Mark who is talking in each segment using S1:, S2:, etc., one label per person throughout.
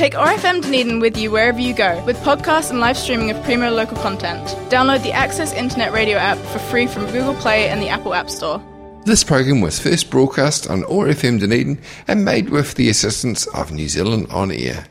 S1: Take RFM Dunedin with you wherever you go with podcasts and live streaming of primo local content. Download the Access Internet Radio app for free from Google Play and the Apple App Store.
S2: This program was first broadcast on OAR FM Dunedin and made with the assistance of New Zealand On Air.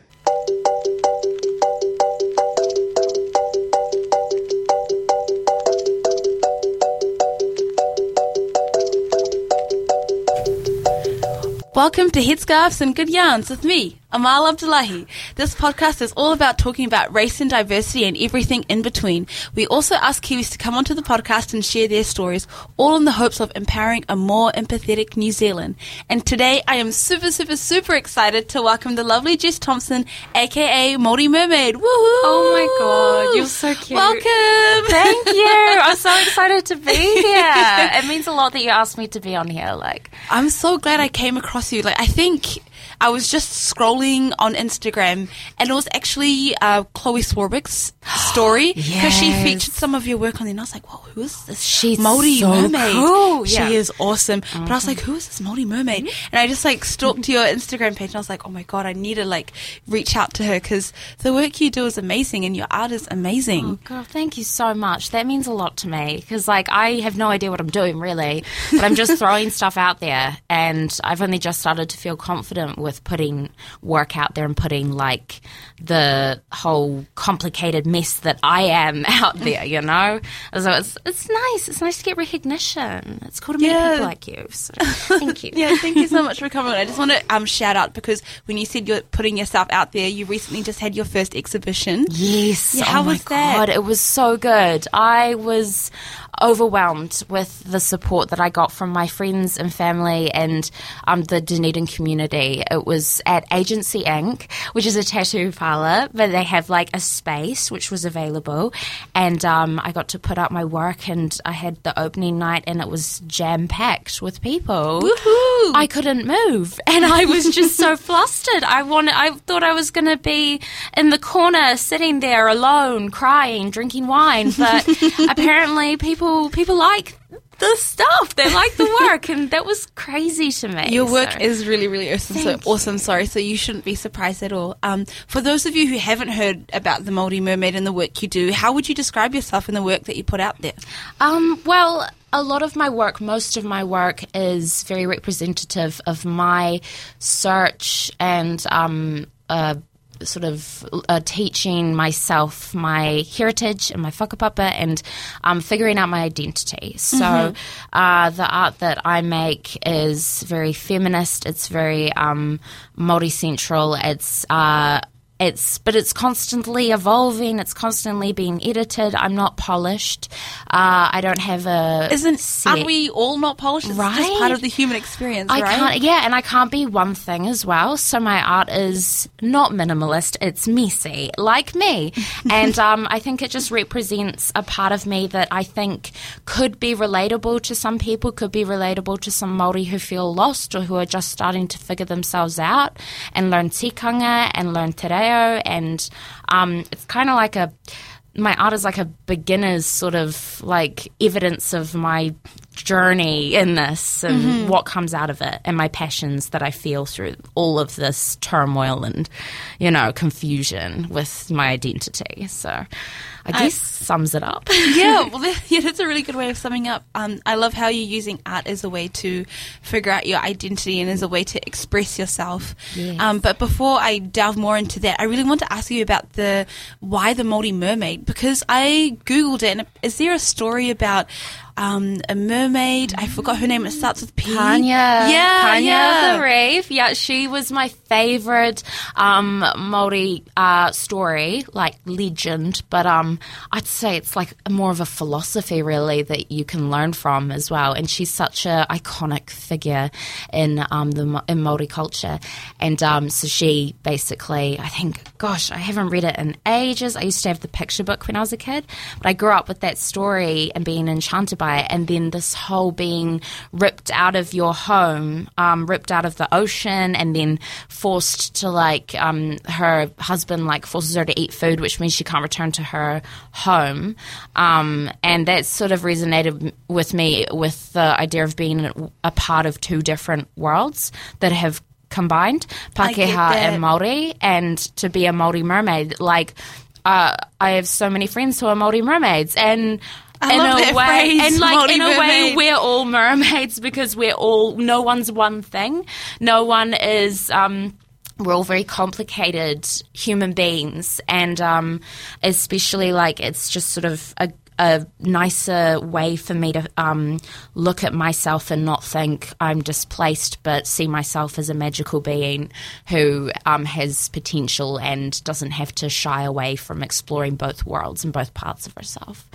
S1: Welcome to Headscarves and Good Yarns with me, Amal Abdullahi. This podcast is all about talking about race and diversity and everything in between. We also ask Kiwis to come onto the podcast and share their stories, all in the hopes of empowering a more empathetic New Zealand. And today I am super, super, super excited to welcome the lovely Jess Thompson, aka Māori Mermaid. Woohoo!
S3: Oh my god, you're so cute.
S1: Welcome!
S3: Thank you. I'm so excited to be here. It means a lot that you asked me to be on here. Like,
S1: I'm so glad I came across you. Like, I think I was just scrolling on Instagram, and it was actually uh, Chloe Swarbrick's story because she featured some of your work on there. And I was like, "Whoa, who is this?
S3: She's
S1: Maori
S3: so
S1: mermaid.
S3: cool.
S1: She
S3: Yeah. Mm-hmm.
S1: is awesome." But I was like, "Who is this Maori mermaid?" And I just like stalked to your Instagram page, and I was like, "Oh my god, I need to like reach out to her because the work you do is amazing, and your art is amazing."
S3: oh god, thank you so much. That means a lot to me because, like, I have no idea what I'm doing really, but I'm just throwing stuff out there, and I've only just started to feel confident with putting work out there and putting like the whole complicated mess that I am out there. You know, so it's it's nice. It's nice to get recognition. It's cool to meet
S1: Yeah.
S3: people like you. So, thank you.
S1: Yeah, thank you so much for coming. I just want to um, shout out because when you said you're putting yourself out there, you recently just had your first exhibition.
S3: Yes.
S1: Yeah,
S3: oh
S1: how
S3: my
S1: was that?
S3: God, it was so good. I was overwhelmed with the support that I got from my friends and family and um, the Dunedin community. It was at Agency Inc., which is a tattoo parlor, but they have like a space which was available, and um, I got to put up my work, and I had the opening night, and it was jam packed with people.
S1: Woohoo!
S3: I couldn't move, and I was just so flustered. I wanted, I thought I was going to be in the corner, sitting there alone, crying, drinking wine. But apparently, people people like the stuff. They like the work, and that was crazy to me.
S1: Your work
S3: So-
S1: is really, really awesome. So
S3: Thank you.
S1: awesome. Sorry, so you shouldn't be surprised at all. Um, for those of you who haven't heard about the Māori Mermaid and the work you do, how would you describe yourself and the work that you put out there?
S3: Um, well, a lot of my work, most of my work, is very representative of my search and um, uh, sort of uh, teaching myself my heritage and my whakapapa and um, figuring out my identity. So uh, the art that I make is very feminist. It's very um, multi-central. It's uh, it's but it's constantly evolving. It's constantly being edited. I'm not polished. Uh, I don't have a
S1: Isn't
S3: set-
S1: aren't we all not polished? It's just
S3: Right?
S1: part of the human experience,
S3: I
S1: right?
S3: can't, yeah, and I can't be one thing as well. So my art is not minimalist; it's messy, like me. and um, I think it just represents a part of me that I think could be relatable to some people, could be relatable to some Maori who feel lost or who are just starting to figure themselves out and learn tikanga and learn te reo. And um, it's kind of like a my art is like a beginner's sort of like evidence of my journey in this and
S1: Mm-hmm.
S3: what comes out of it and my passions that I feel through all of this turmoil and you know confusion with my identity. So I guess sums it up.
S1: yeah, well, yeah, that's a really good way of summing up. Um, I love how you're using art as a way to figure out your identity and as a way to express yourself.
S3: Yes.
S1: Um, but before I delve more into that, I really want to ask you about the why the Māori Mermaid because I googled it. And is there a story about um, a mermaid? I forgot her name. It starts with P.
S3: Pania.
S1: Yeah,
S3: Pania
S1: yeah.
S3: the Reef. Yeah, she was my favorite um, Maori uh, story, like legend. But um, I'd say it's like more of a philosophy, really, that you can learn from as well. And she's such a iconic figure in um, the in Maori culture. And um, so she basically, I think, gosh, I haven't read it in ages. I used to have the picture book when I was a kid, but I grew up with that story and being enchanted by And then this whole being ripped out of your home, um, ripped out of the ocean, and then forced to like um, her husband like forces her to eat food, which means she can't return to her home. Um, and that sort of resonated with me with the idea of being a part of two different worlds that have combined, Pakeha and Maori, and to be a Maori mermaid. Like, uh, I have so many friends who are Maori mermaids, and
S1: I
S3: in a way,
S1: phrase,
S3: and like in a way, we're all mermaids because we're all. No one's one thing. No one is. Um, we're all very complicated human beings, and um, especially like it's just sort of a, a nicer way for me to um, look at myself and not think I'm displaced, but see myself as a magical being who um, has potential and doesn't have to shy away from exploring both worlds and both parts of herself.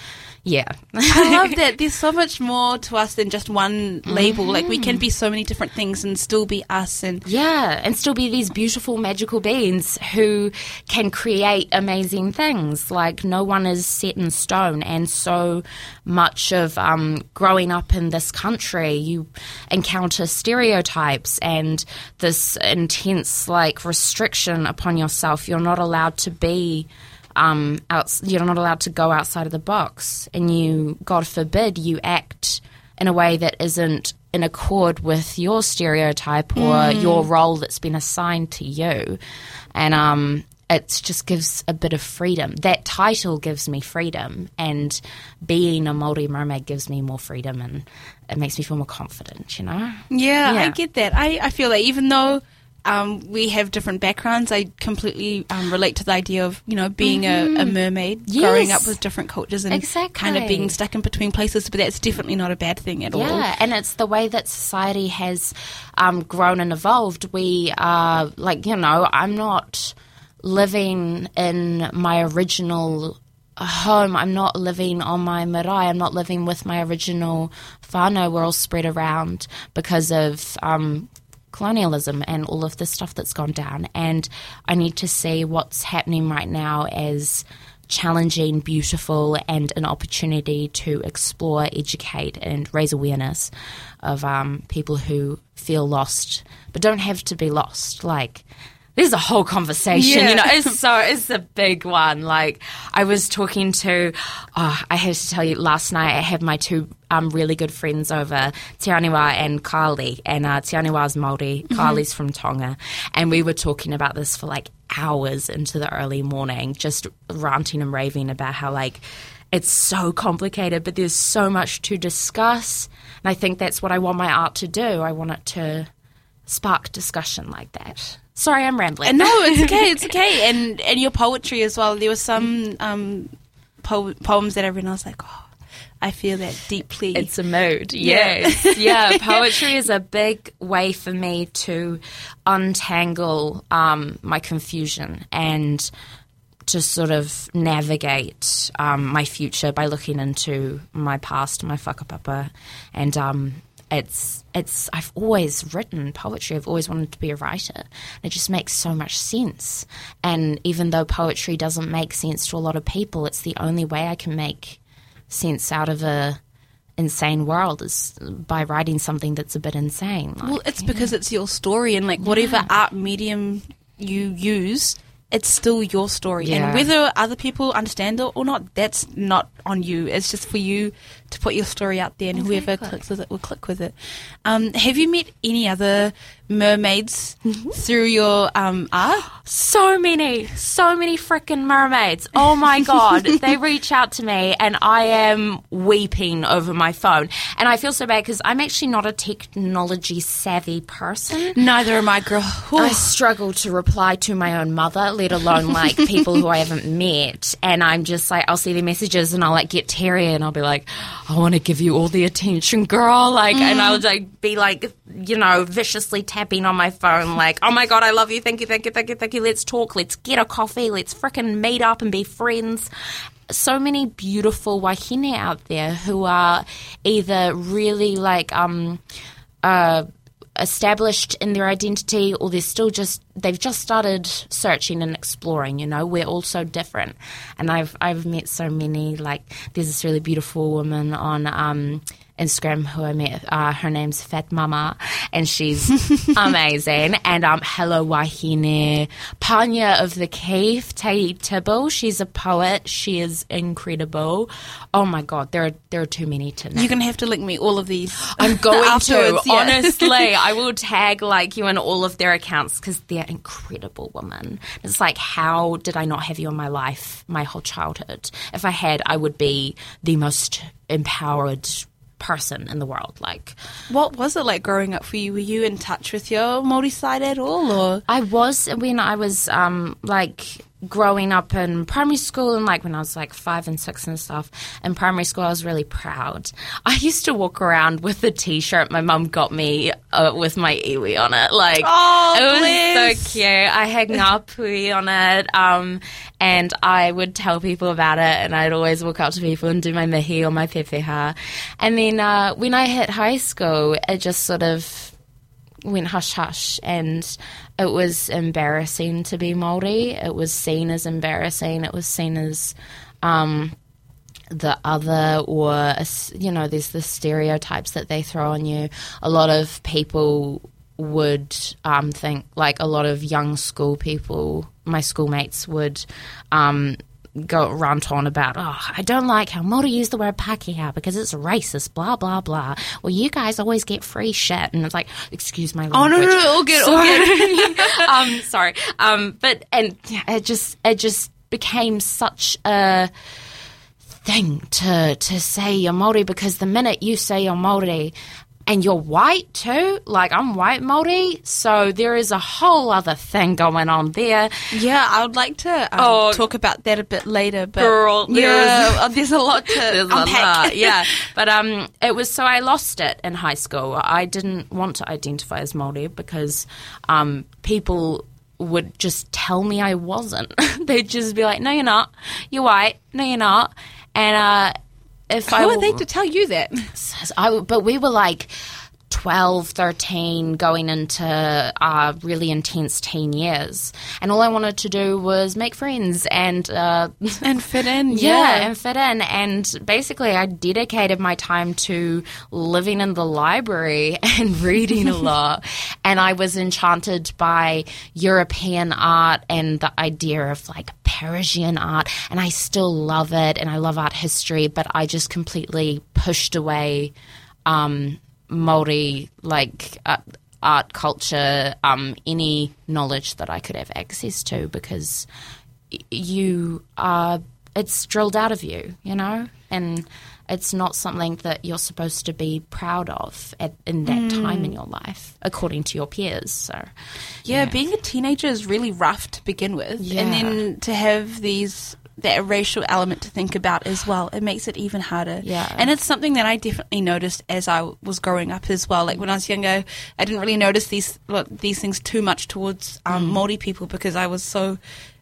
S3: Yeah.
S1: I love that. There's so much more to us than just one label. Like we can be so many different things and still be us. And
S3: Yeah, and still be these beautiful magical beings who can create amazing things. Like no one is set in stone, and so much of um, growing up in this country, you encounter stereotypes and this intense like restriction upon yourself. You're not allowed to be. Um, out, you're not allowed to go outside of the box, and you, God forbid, you act in a way that isn't in accord with your stereotype or your role that's been assigned to you. And um, it just gives a bit of freedom. That title gives me freedom, and being a Māori mermaid gives me more freedom, and it makes me feel more confident, you know?
S1: yeah, I get that. I, I feel that even though um, we have different backgrounds, I completely um, relate to the idea of you know being a, a mermaid, growing up with different cultures, and
S3: Exactly.
S1: kind of being stuck in between places. But that's definitely not a bad thing at all.
S3: Yeah, and it's the way that society has um, grown and evolved. We are like, you know, I'm not living in my original home. I'm not living on my marae. I'm not living with my original whānau. We're all spread around because of um, colonialism and all of the stuff that's gone down. And I need to see what's happening right now as challenging, beautiful, and an opportunity to explore, educate, and raise awareness of um, people who feel lost but don't have to be lost. Like, there's a whole conversation,
S1: Yeah.
S3: you know. It's so it's a big one. Like I was talking to, oh, I had to tell you last night. I had my two um, really good friends over, Te Aniwa and Carly, and uh, Te Aniwa's Māori, Carly's from Tonga, and we were talking about this for like hours into the early morning, just ranting and raving about how like it's so complicated, but there's so much to discuss, and I think that's what I want my art to do. I want it to spark discussion like that. Sorry, I'm rambling.
S1: And no, it's okay. It's okay. And and your poetry as well. There were some um, po- poems that I read, and I was like, oh, I feel that deeply.
S3: It's a mood.
S1: Yeah.
S3: Yes. yeah. Poetry is a big way for me to untangle um, my confusion and to sort of navigate um, my future by looking into my past, my whakapapa. And um, it's, it's, I've always written poetry. I've always wanted to be a writer. It just makes so much sense. And even though poetry doesn't make sense to a lot of people, it's the only way I can make sense out of a insane world is by writing something that's a bit insane. Like,
S1: well, it's because it's your story, and like whatever art medium you use, it's still your story.
S3: Yeah.
S1: And whether other people understand it or not, that's not on you. It's just for you to put your story out there, and whoever clicks with it will click with it. Um, have you met any other mermaids
S3: Mm-hmm.
S1: through your um, art?
S3: so many, so many freaking mermaids. Oh my god, they reach out to me, and I am weeping over my phone. And I feel so bad because I'm actually not a technology savvy person.
S1: Neither am I, girl.
S3: I struggle to reply to my own mother, let alone like people who I haven't met. And I'm just like, I'll see their messages and I'll like get teary and I'll be like, I want to give you all the attention, girl. Like, and I'll like be like, you know, viciously tapping on my phone, like, oh my God, I love you. Thank you, thank you, thank you, thank you. Let's talk. Let's get a coffee. Let's frickin' meet up and be friends so many beautiful wahine out there who are either really like um uh established in their identity or they're still just they've just started searching and exploring you know? We're all so different. And i've i've met so many like there's this really beautiful woman on um Instagram who I met. Uh, her name's Fat Mama, and she's amazing. And um, hello Wahine Panya of the Cave, Tayi Tibble. She's a poet. She is incredible. Oh my god, there are there are too many to name.
S1: You're gonna have to link me all of these.
S3: I'm going to.
S1: yeah.
S3: Honestly, I will tag like you in all of their accounts because they're incredible women. It's like, how did I not have you in my life my whole childhood? If I had, I would be the most empowered person in the world. Like,
S1: What was it like growing up for you? Were you in touch with your Māori side at all, or
S3: I was when I was um, like growing up in primary school and like when I was like five and six and stuff. In primary school, I was really proud. I used to walk around with the T-shirt my mum got me uh, with my iwi on it. Like,
S1: Oh,
S3: it was so cute. I had ngā on it, um, and I would tell people about it, and I'd always walk up to people and do my mihi or my pepeha. And then uh, when I hit high school, it just sort of went hush hush and it was embarrassing to be Māori. It was seen as embarrassing. It was seen as um, the other or you know there's the stereotypes that they throw on you. A lot of people would um, think like a lot of young school people, my schoolmates would um, go rant on about, oh, I don't like how Māori use the word Pākehā because it's racist, blah, blah, blah. Well, you guys always get free shit. And it's like, excuse my language.
S1: Oh no, no, no, all good, all good.
S3: um, sorry. Um, but, and yeah, it just, it just became such a thing to, to say you're Māori because the minute you say you're Māori, and you're white too, like I'm white Māori, so there is a whole other thing going on there.
S1: Yeah, I would like to um,
S3: Oh.
S1: talk about that a bit later. But
S3: Girl, there
S1: yeah,
S3: is-
S1: uh, there's a lot to unpack.
S3: lot, yeah. But um, it was so I lost it in high school. I didn't want to identify as Maori because um, people would just tell me I wasn't. They'd just be like, "No, you're not. You're white. No, you're not." And uh, if I
S1: Who are
S3: w-
S1: they to tell you that?
S3: I but we were like 12, 13, going into uh, really intense teen years. And all I wanted to do was make friends and. Uh,
S1: And fit in,
S3: yeah,
S1: yeah.
S3: and fit in. And basically, I dedicated my time to living in the library and reading a lot. And I was enchanted by European art and the idea of like Parisian art. And I still love it and I love art history, but I just completely pushed away um, Maori like uh, art culture, um, any knowledge that I could have access to because you are it's drilled out of you, you know, and it's not something that you're supposed to be proud of at, in that time in your life, according to your peers. So,
S1: Yeah, being a teenager is really rough to begin with,
S3: Yeah.
S1: and then to have these that racial element to think about as well, it makes it even harder.
S3: Yeah.
S1: and it's something that I definitely noticed as I was growing up as well. Like when I was younger, I didn't really notice these these things too much towards um,
S3: Mm.
S1: Maori people because I was so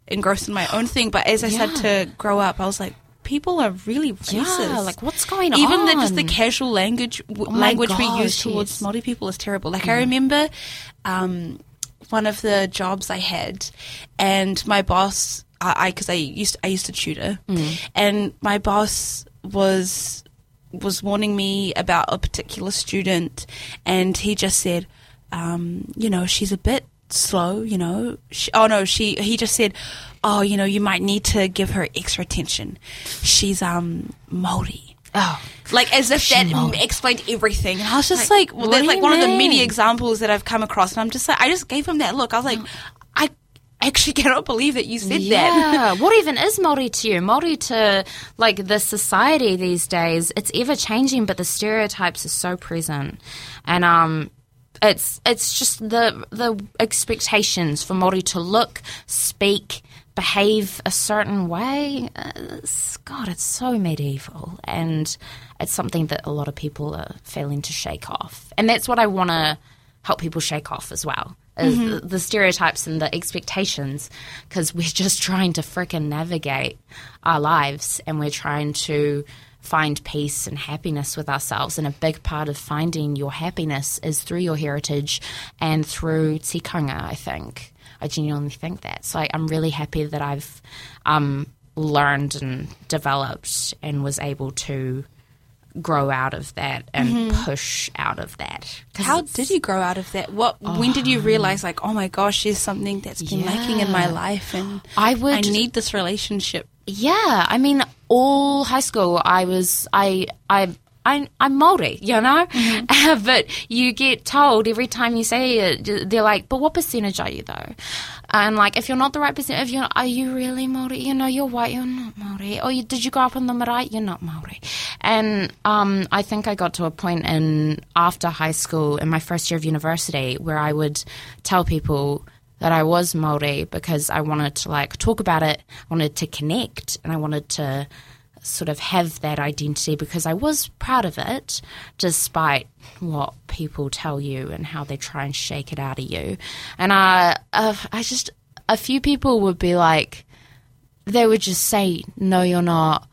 S1: engrossed in my own thing. But as I started to grow up, I was like. People are really racist.
S3: yeah, like what's going
S1: Even
S3: on?
S1: Even the, just the casual language w-
S3: Oh
S1: language we use towards
S3: yes. Mm.
S1: Maori people is terrible. Like I remember um, one of the jobs I had, and my boss, I because I, used I used to tutor,
S3: Mm.
S1: and my boss was was warning me about a particular student, and he just said, um, you know, she's a bit slow, you know. She, oh no, she he just said, oh, you know, you might need to give her extra attention. She's um Maori.
S3: oh,
S1: Like as if that explained everything, and I was just like, well,
S3: what
S1: that's like one of the many examples that I've come across, and I'm just like, I just gave him that look. I was like, I actually cannot believe that you said that.
S3: yeah. what even is Maori to you? Maori to like the society these days, it's ever changing, but the stereotypes are so present, and um, it's it's just the the expectations for Maori to look, speak, behave a certain way. It's- God, it's so medieval, and it's something that a lot of people are failing to shake off, and that's what I want to help people shake off as well. Is the, the stereotypes and the expectations, because we're just trying to frickin' navigate our lives and we're trying to find peace and happiness with ourselves. And a big part of finding your happiness is through your heritage and through tikanga, I think. I genuinely think that. So I, I'm really happy that I've um, learned and developed and was able to grow out of that and mm-hmm. push out of that.
S1: How did you grow out of that? What? when did you oh. realize, like, oh my gosh, there's something that's been lacking in my life, and
S3: I would
S1: I need this relationship.
S3: Yeah, I mean, all high school, I was, I, I, I, I'm Maori, you know, but you get told every time you say it, they're like, "But what percentage are you though?" And like, if you're not the right percent, if you're, are you really Maori? You know, you're white, you're not Maori. Or you, did you grow up in the marae? You're not Maori. And um, I think I got to a point in after high school, in my first year of university, where I would tell people that I was Maori because I wanted to like talk about it, I wanted to connect, and I wanted to sort of have that identity because I was proud of it, despite what people tell you and how they try and shake it out of you. And I, uh, I just a few people would be like, they would just say, "No, you're not."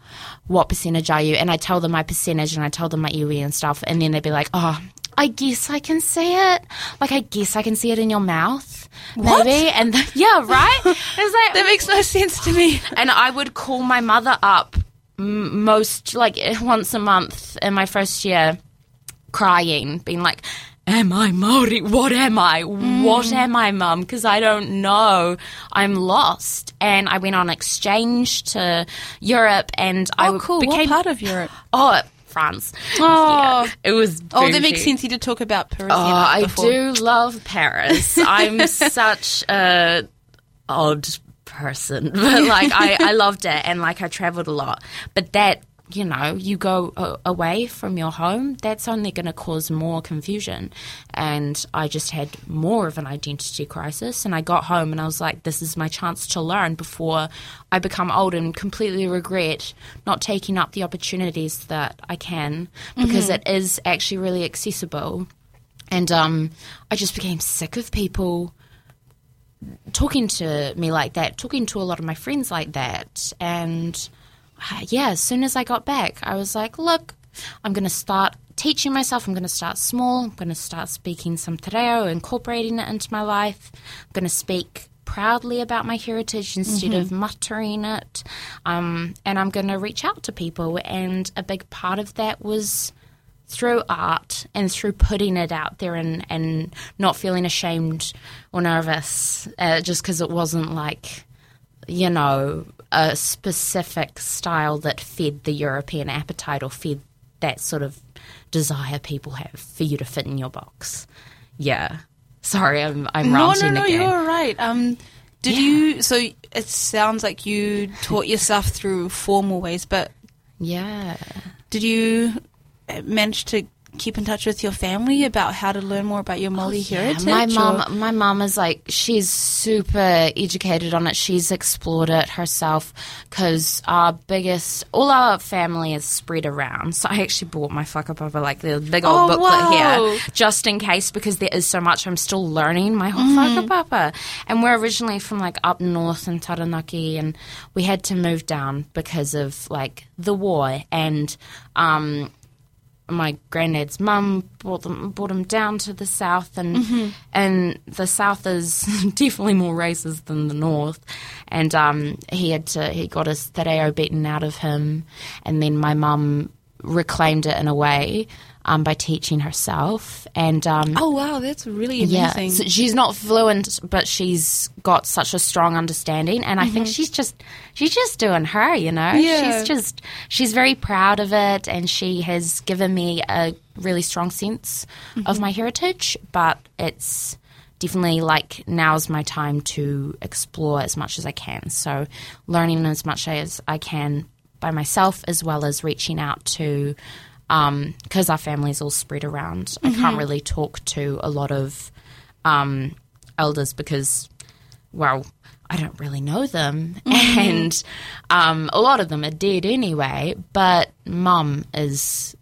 S3: What percentage are you? And I tell them my percentage, and I tell them my UE and stuff, and then they'd be like, "Oh." I guess I can see it. Like I guess I can see it in your mouth,
S1: What?
S3: maybe. And th- yeah, right. It's like
S1: That makes no sense to me.
S3: and I would call my mother up m- most like once a month in my first year, crying, being like, "Am I Maori? What am I?
S1: Mm.
S3: What am I, Mum? Because I don't know. I'm lost." And I went on exchange to Europe, and I
S1: Oh, cool.
S3: became
S1: what part of Europe?
S3: oh France.
S1: Oh.
S3: Yeah, it was.
S1: Oh, that makes sense. You did talk about Paris.
S3: Oh, I do love Paris. I'm such a odd person, but like I, I loved it and like I traveled a lot. But that you know, you go uh, away from your home, that's only going to cause more confusion. And I just had more of an identity crisis. And I got home and I was like, this is my chance to learn before I become old and completely regret not taking up the opportunities that I can because it is actually really accessible. And um, I just became sick of people talking to me like that, talking to a lot of my friends like that. And uh, yeah, as soon as I got back, I was like, look, I'm going to start teaching myself. I'm going to start small. I'm going to start speaking some te reo, incorporating it into my life. I'm going to speak proudly about my heritage instead of muttering it. Um, and I'm going to reach out to people. And a big part of that was through art and through putting it out there and, and not feeling ashamed or nervous uh, just because it wasn't like, you know, a specific style that fed the European appetite or fed that sort of desire people have for you to fit in your box. Yeah. Sorry, I'm, I'm
S1: No, no,
S3: ranting
S1: no,
S3: again.
S1: you're right. Um, did you? So it sounds like you taught yourself through formal ways, but
S3: Yeah.
S1: did you uh, manage to keep in touch with your family about how to learn more about your Māori heritage?
S3: My
S1: or-
S3: mom, my mom is like she's super educated on it. She's explored it herself because our biggest, all our family is spread around. So I actually bought my whakapapa like the big old
S1: Oh,
S3: booklet here, just in case because there is so much. I'm still learning my whole
S1: Mm-hmm.
S3: and we're originally from like up north in Taranaki, and we had to move down because of like the war and. um my granddad's mum brought them brought him down to the south and and the south is definitely more racist than the north. And um he had to he got his te reo beaten out of him. And then my mum reclaimed it in a way um, by teaching herself and um
S1: Oh wow, that's really
S3: yeah,
S1: amazing.
S3: so she's not fluent, but she's got such a strong understanding, and I think she's just she's just doing her, you know.
S1: Yeah.
S3: She's just she's very proud of it, and she has given me a really strong sense of my heritage. But it's definitely like now's my time to explore as much as I can. So learning as much as I can by myself, as well as reaching out to because our family's all spread around. I can't really talk to a lot of um, elders because, well, I don't really know them, and um, a lot of them are dead anyway. But mum is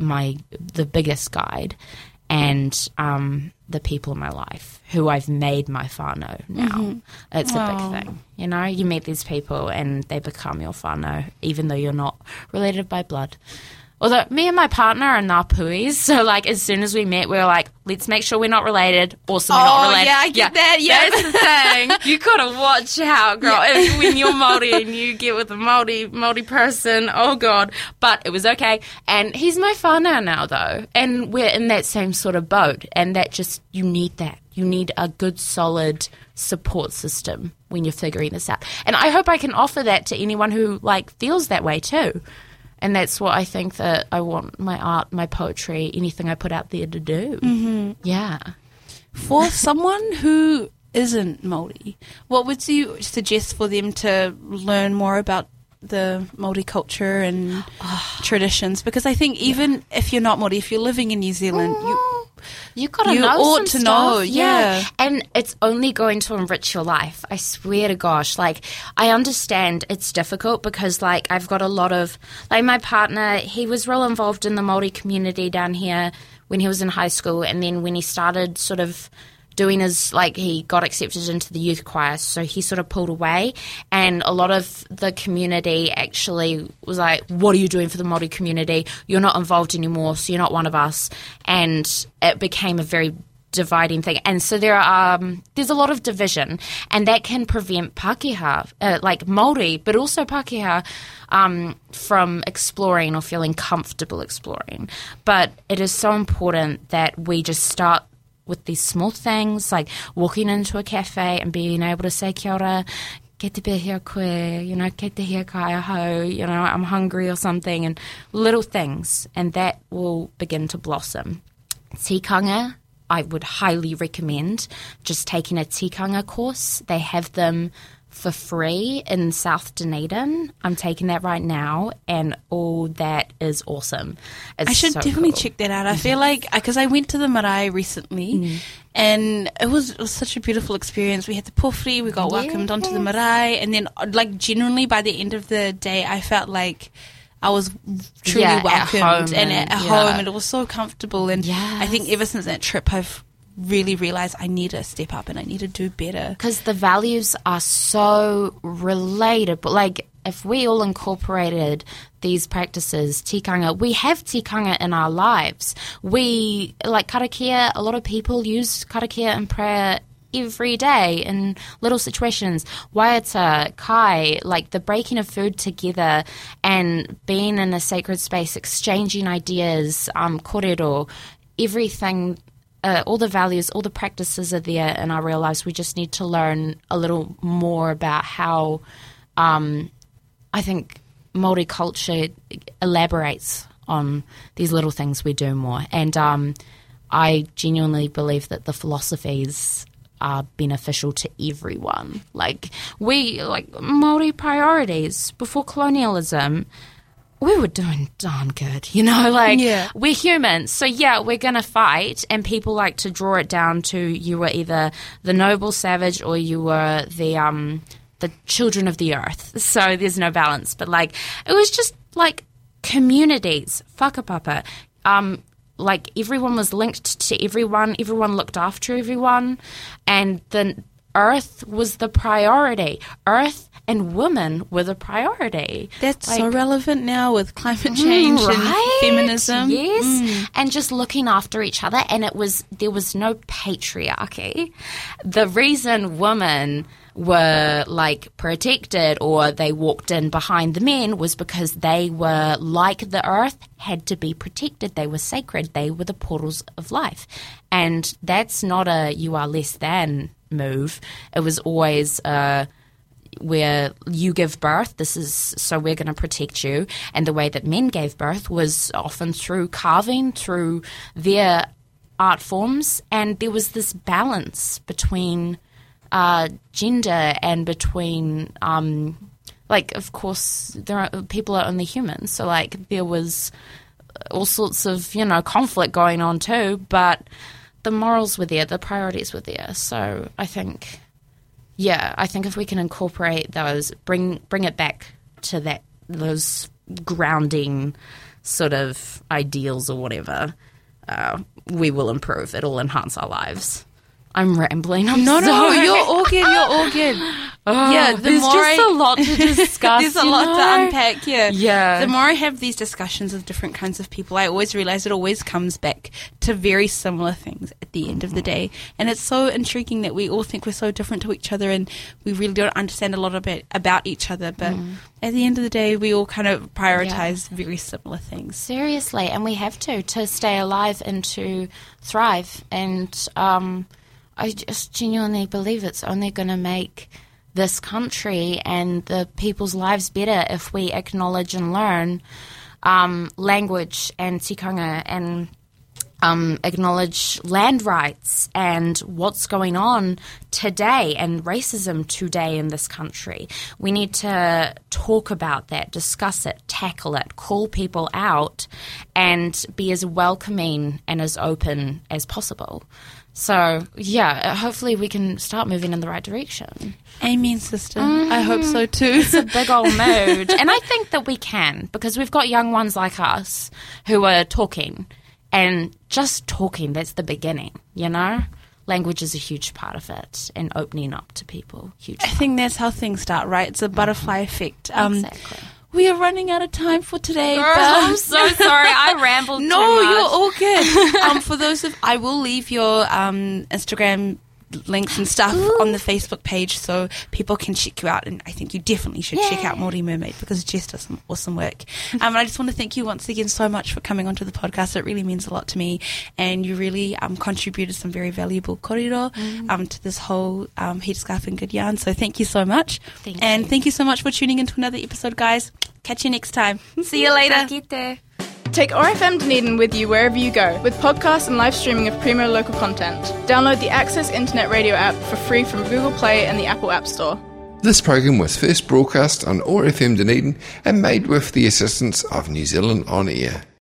S3: my the biggest guide, and um, the people in my life who I've made my whānau now. It's a big thing, you know. You meet these people and they become your whānau, even though you're not related by blood. Although me and my partner are Ngāpuhis, so like as soon as we met, we were like, let's make sure we're not related. Also, we're not
S1: Oh,
S3: related.
S1: yeah, I get that, yeah.
S3: that's the thing. you gotta watch out, girl. If- when you're Māori and you get with a Māori Māori person, oh god. But it was okay. And he's my whānau now, though, and we're in that same sort of boat. And that just you need that. You need a good, solid support system when you're figuring this out. And I hope I can offer that to anyone who like feels that way too. And that's what I think that I want my art, my poetry, anything I put out there to do. Mm-hmm. Yeah.
S1: For someone who isn't Māori, what would you suggest for them to learn more about the Māori culture and traditions? Because I think even if you're not Māori, if you're living in New Zealand, you,
S3: You gotta
S1: You
S3: know
S1: ought to
S3: stuff.
S1: know, yeah.
S3: And it's only going to enrich your life. I swear to gosh. Like I understand it's difficult because like I've got a lot of like my partner, he was real involved in the Māori community down here when he was in high school and then when he started sort of doing his like he got accepted into the youth choir so he sort of pulled away. And a lot of the community actually was like what are you doing for the Māori community? You're not involved anymore so you're not one of us. And it became a very dividing thing. And so there are um, there's a lot of division and that can prevent Pākehā uh, like Māori but also Pākehā um, from exploring or feeling comfortable exploring. But it is so important that we just start with these small things like walking into a cafe and being able to say kia ora, ke te here koe, you know, kei te hiakai ahau, you know, I'm hungry or something, and little things, and that will begin to blossom. Tikanga, I would highly recommend just taking a tikanga course. They have them for free in South Dunedin. I'm taking that right now, and all that is awesome. It's
S1: I should
S3: so
S1: definitely
S3: cool.
S1: check that out. I feel like because I went to the marae recently, and it was, it was such a beautiful experience. We had the pōwhiri, we got welcomed onto the marae, and then uh, like genuinely by the end of the day, I felt like. I was truly
S3: Yeah,
S1: welcomed
S3: home
S1: and,
S3: and-
S1: at
S3: yeah.
S1: home, and it was so comfortable. And I think ever since that trip, I've really realize I need to step up and I need to do better.
S3: because the values are so relatable. Like if we all incorporated these practices, tikanga, we have tikanga in our lives. We like karakia. A lot of people use karakia in prayer every day in little situations. Waiata, kai, like the breaking of food together and being in a sacred space, exchanging ideas, um, korero, everything uh, all the values, all the practices are there in our real lives. We just need to learn a little more about how um, I think Māori culture elaborates on these little things we do more. And um, I genuinely believe that the philosophies are beneficial to everyone. Like we, like Māori priorities before colonialism we were doing darn good, you know, like
S1: Yeah.
S3: we're humans. So yeah, we're going to fight and people like to draw it down to you were either the noble savage or you were the um the children of the earth. So there's no balance, but like it was just like communities, whakapapa. Um like everyone was linked to everyone, everyone looked after everyone and the earth was the priority. Earth and women were the priority.
S1: That's so relevant now with climate change and
S3: Right?
S1: feminism.
S3: Yes. And just looking after each other and it was there was no patriarchy. The reason women were like protected or they walked in behind the men was because they were like the earth had to be protected. They were sacred. They were the portals of life. And that's not a you are less than move. It was always uh where you give birth, this is so we're going to protect you. And the way that men gave birth was often through carving, through their art forms. And there was this balance between uh, gender and between, um, like, of course, there are people are only humans. So, like, there was all sorts of, you know, conflict going on too. But the morals were there, the priorities were there. So I think yeah, I think if we can incorporate those, bring bring it back to that those grounding sort of ideals or whatever, uh, we will improve. It'll enhance our lives. I'm rambling. I'm
S1: No, no, you're all good. You're all good.
S3: Oh,
S1: yeah, the
S3: there's
S1: more
S3: just
S1: I-
S3: a lot to discuss.
S1: There's a lot
S3: know?
S1: to unpack. Yeah,
S3: Yeah.
S1: The more I have these discussions with different kinds of people, I always realize it always comes back to very similar things at the end of the day, and it's so intriguing that we all think we're so different to each other, and we really don't understand a lot about about each other. But at the end of the day, we all kind of prioritize very similar things.
S3: Seriously, and we have to to stay alive and to thrive. And um, I just genuinely believe it's only going to make this country and the people's lives better if we acknowledge and learn um, language and tikanga and um, acknowledge land rights and what's going on today and racism today in this country. We need to talk about that, discuss it, tackle it, call people out, and be as welcoming and as open as possible. So, yeah, uh, hopefully we can start moving in the right direction.
S1: Amen, sister. I hope so mm, too.
S3: It's a big old mood. And I think that we can because we've got young ones like us who are talking and just talking, that's the beginning, you know? Language is a huge part of it and opening up to people. Huge.
S1: I think that's how things start, right? It's a butterfly mm-hmm. effect. Um,
S3: Exactly.
S1: We are running out of time for today.
S3: Girl, I'm so sorry. I rambled
S1: No,
S3: too much.
S1: No, you're all good. um, for those of, I will leave your um, Instagram links and stuff on the Facebook page so people can check you out. And I think you definitely should check out Maori Mermaid because Jess does some awesome work. Um, and I just want to thank you once again so much for coming onto the podcast. It really means a lot to me, and you really um, contributed some very valuable korero um, to this whole um, scarf and good yarn. So thank you so much,
S3: Thank
S1: and
S3: you.
S1: thank you so much for tuning into another episode, guys. Catch you next time. See you later.
S4: Take RFM Dunedin with you wherever you go with podcasts and live streaming of primo local content. Download the Access Internet Radio app for free from Google Play and the Apple App Store.
S2: This program was first broadcast on OAR FM Dunedin and made with the assistance of New Zealand On Air.